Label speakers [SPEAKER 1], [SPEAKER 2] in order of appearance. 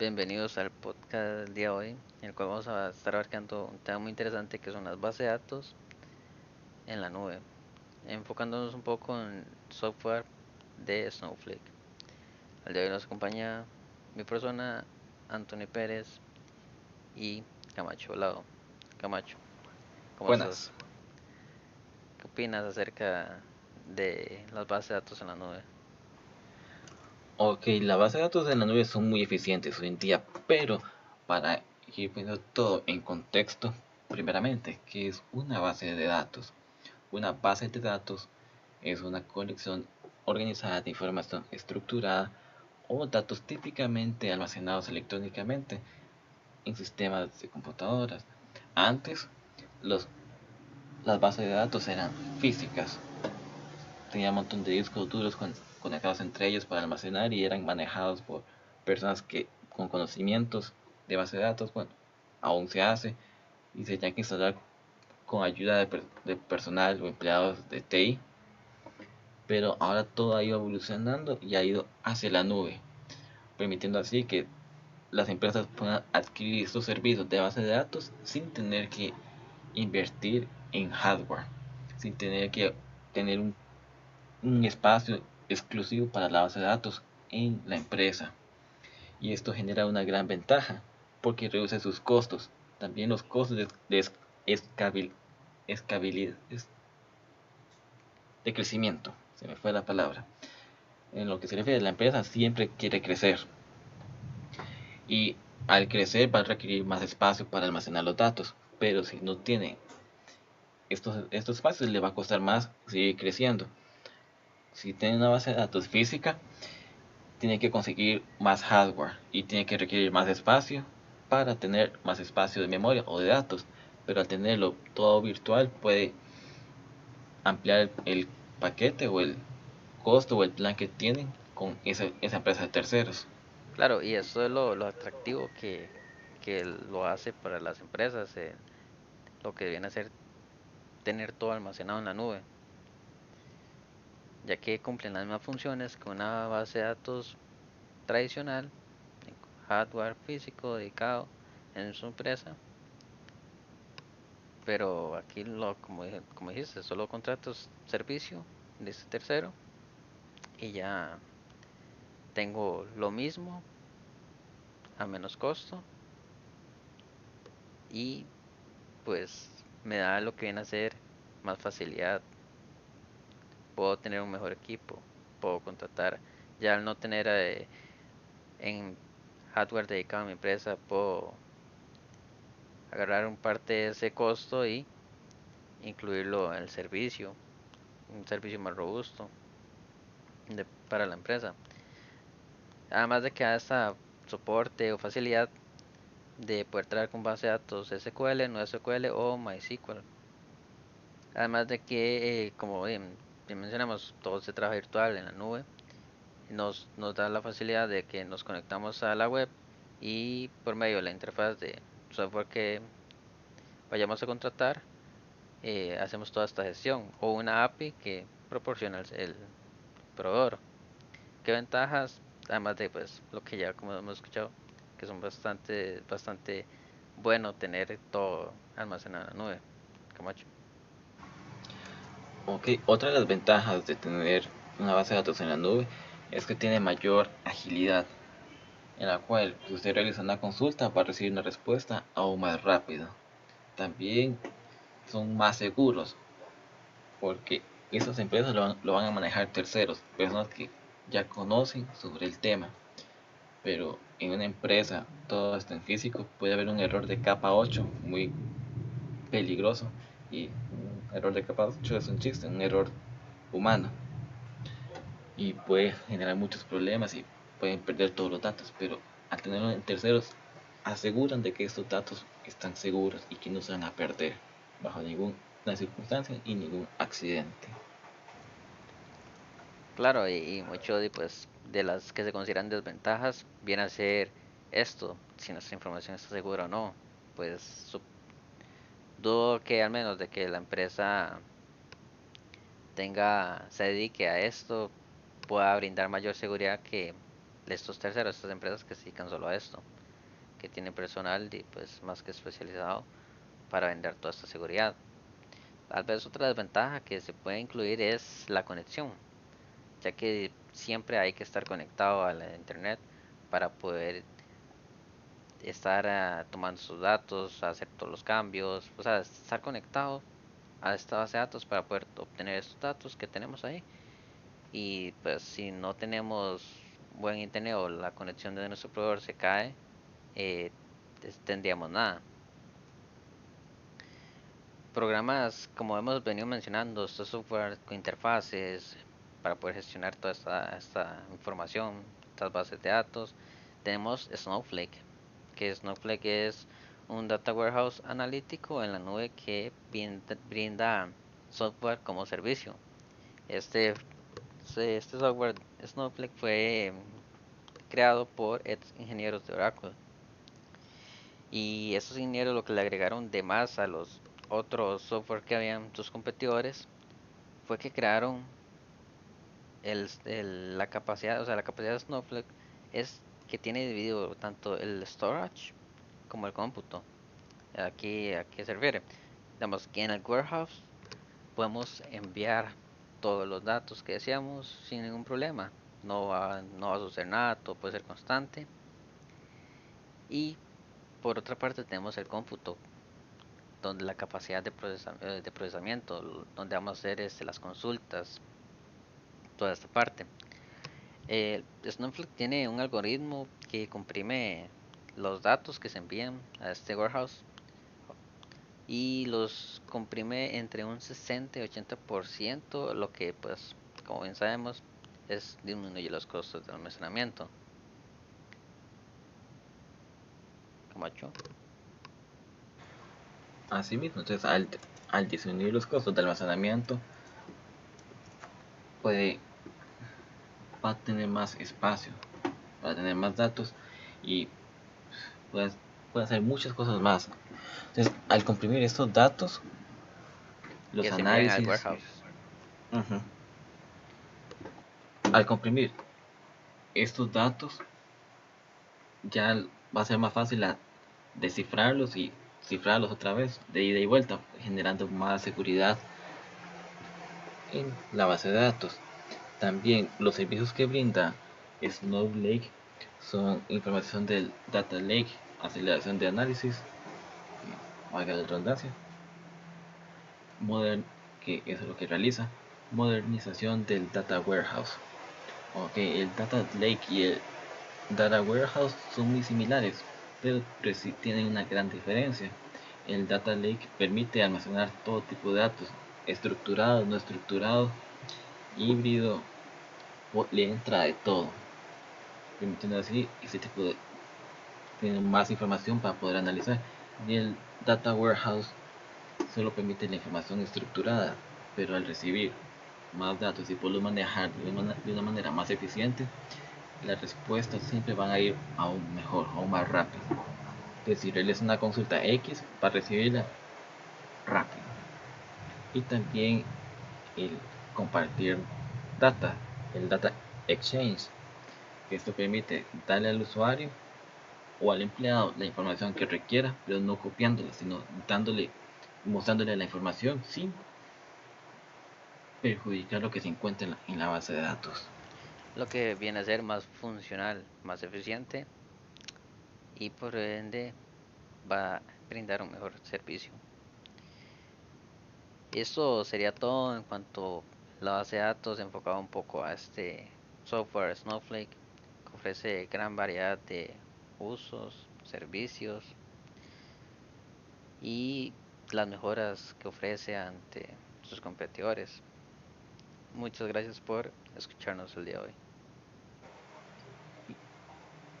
[SPEAKER 1] bienvenidos al podcast del día de hoy, en el cual vamos a estar abarcando un tema muy interesante que son las bases de datos en la nube, enfocándonos un poco en software de Snowflake. Al día de hoy nos acompaña mi persona, Anthony Pérez y Camacho Lado. Camacho,
[SPEAKER 2] ¿cómo Buenas.
[SPEAKER 1] ¿Qué opinas acerca de las bases de datos en la nube?
[SPEAKER 2] Ok, las bases de datos en la nube son muy eficientes hoy en día, pero para ir poniendo todo en contexto, primeramente, ¿qué es una base de datos? Una base de datos es una colección organizada de información estructurada o datos típicamente almacenados electrónicamente en sistemas de computadoras. Antes, los, las bases de datos eran físicas. Tenía un montón de discos duros con conectados entre ellos para almacenar y eran manejados por personas que con conocimientos de base de datos, bueno, aún se hace y se tiene que instalar con ayuda de, personal o empleados de TI. Pero ahora todo ha ido evolucionando y ha ido hacia la nube, permitiendo así que las empresas puedan adquirir estos servicios de base de datos sin tener que invertir en hardware, sin tener que tener un, un espacio exclusivo para la base de datos en la empresa. Y esto genera una gran ventaja porque reduce sus costos. También los costos de, de de crecimiento. Se me fue la palabra. En lo que se refiere a la empresa siempre quiere crecer. Y al crecer va a requerir más espacio para almacenar los datos. Pero si no tiene estos, estos espacios le va a costar más seguir creciendo si tiene una base de datos física, tiene que conseguir más hardware y tiene que requerir más espacio para tener más espacio de memoria o de datos. Pero al tenerlo todo virtual puede ampliar el paquete o el costo o el plan que tienen con esa, esa empresa de terceros.
[SPEAKER 1] Claro, y eso es lo, atractivo que, que, lo hace para las empresas, eh, lo que viene a ser tener todo almacenado en la nube ya que cumplen las mismas funciones que una base de datos tradicional, hardware físico dedicado en su empresa. Pero aquí, lo, como, como dijiste, solo contratos servicio de este tercero y ya tengo lo mismo a menos costo y pues me da lo que viene a ser más facilidad puedo tener un mejor equipo, puedo contratar, ya al no tener eh, en hardware dedicado a mi empresa, puedo agarrar un parte de ese costo y incluirlo en el servicio, un servicio más robusto para la empresa. Además de que hasta soporte o facilidad de poder traer con base de datos SQL, no SQL o MySQL. Además de que, eh, como mencionamos, todo se trabaja virtual en la nube. Nos, nos da la facilidad de que nos conectamos a la web y por medio de la interfaz de software que vayamos a contratar, eh, hacemos toda esta gestión o una API que proporciona el, proveedor. ¿Qué ventajas? Además de pues lo que ya como hemos escuchado, que son bastante, bastante bueno tener todo almacenado en la nube. Camacho.
[SPEAKER 2] Ok, otra de las ventajas de tener una base de datos en la nube es que tiene mayor agilidad, en la cual usted realiza una consulta va a recibir una respuesta aún más rápida. También son más seguros, porque esas empresas lo, lo van a manejar terceros, personas que ya conocen sobre el tema. Pero en una empresa, todo está en físico, puede haber un error de capa 8 muy peligroso y error de 8 es un chiste, un error humano. Y puede generar muchos problemas y pueden perder todos los datos, pero al tenerlo en terceros aseguran de que estos datos están seguros y que no se van a perder bajo ninguna circunstancia y ningún accidente.
[SPEAKER 1] Claro, y, mucho de, pues, de las que se consideran desventajas viene a ser esto, si nuestra información está segura o no. Pues dudo que al menos de que la empresa tenga se dedique a esto pueda brindar mayor seguridad que estos terceros, estas empresas que se dedican solo a esto, que tienen personal pues más que especializado para vender toda esta seguridad. Tal vez otra desventaja que se puede incluir es la conexión, ya que siempre hay que estar conectado a la internet para poder estar ah, tomando sus datos, hacer todos los cambios, o sea, estar conectado a esta base de datos para poder obtener estos datos que tenemos ahí. Y pues si no tenemos buen internet o la conexión de nuestro proveedor se cae, eh, tendríamos nada. Programas, como hemos venido mencionando, estos software con interfaces para poder gestionar toda esta, esta información, estas bases de datos. Tenemos Snowflake, que Snowflake es un data warehouse analítico en la nube que brinda software como servicio. Este, este software Snowflake fue creado por ingenieros de Oracle. Y esos ingenieros lo que le agregaron de más a los otros software que habían sus competidores fue que crearon el, la capacidad, o sea, la capacidad de Snowflake es que tiene dividido tanto el storage como el cómputo. Aquí a qué se refiere. Digamos que en el warehouse podemos enviar todos los datos que deseamos sin ningún problema. No va, no va a suceder nada, todo puede ser constante. Y por otra parte tenemos el cómputo, donde la capacidad de, eh, de procesamiento, donde vamos a hacer este, las consultas, toda esta parte. Eh, Snowflake tiene un algoritmo que comprime los datos que se envían a este warehouse y los comprime entre un 60 y 80%, lo que pues como bien sabemos es disminuye los costos de almacenamiento. Camacho.
[SPEAKER 2] Así mismo, entonces al, al disminuir los costos de almacenamiento puede va a tener más espacio, va a tener más datos y puede, puede hacer muchas cosas más. Entonces, al comprimir estos datos, los análisis... Al comprimir estos datos, ya va a ser más fácil descifrarlos y cifrarlos otra vez de ida y vuelta, generando más seguridad en la base de datos. También los servicios que brinda Snowflake son información del Data Lake, aceleración de análisis, valga la redundancia, modern, que es lo que realiza, modernización del Data Warehouse. Ok, el Data Lake y el Data Warehouse son muy similares, pero tienen una gran diferencia. El Data Lake permite almacenar todo tipo de datos, estructurados, no estructurados, híbrido le entra de todo. Permitiendo así ese tipo de tener más información para poder analizar. Y el data warehouse solo permite la información estructurada pero al recibir más datos y poderlos manejar de una, manera más eficiente las respuestas siempre van a ir aún mejor aún más rápido. Es decir es una consulta X para recibirla rápido. Y también el compartir data el Data Exchange. Esto permite darle al usuario o al empleado la información que requiera, pero no copiándola, sino dándole, mostrándole la información sin perjudicar lo que se encuentra en la, base de datos.
[SPEAKER 1] Lo que viene a ser más funcional, más eficiente y por ende va a brindar un mejor servicio. Eso sería todo en cuanto la base de datos enfocada un poco a este software Snowflake que ofrece gran variedad de usos, servicios y las mejoras que ofrece ante sus competidores. Muchas gracias por escucharnos el día de hoy.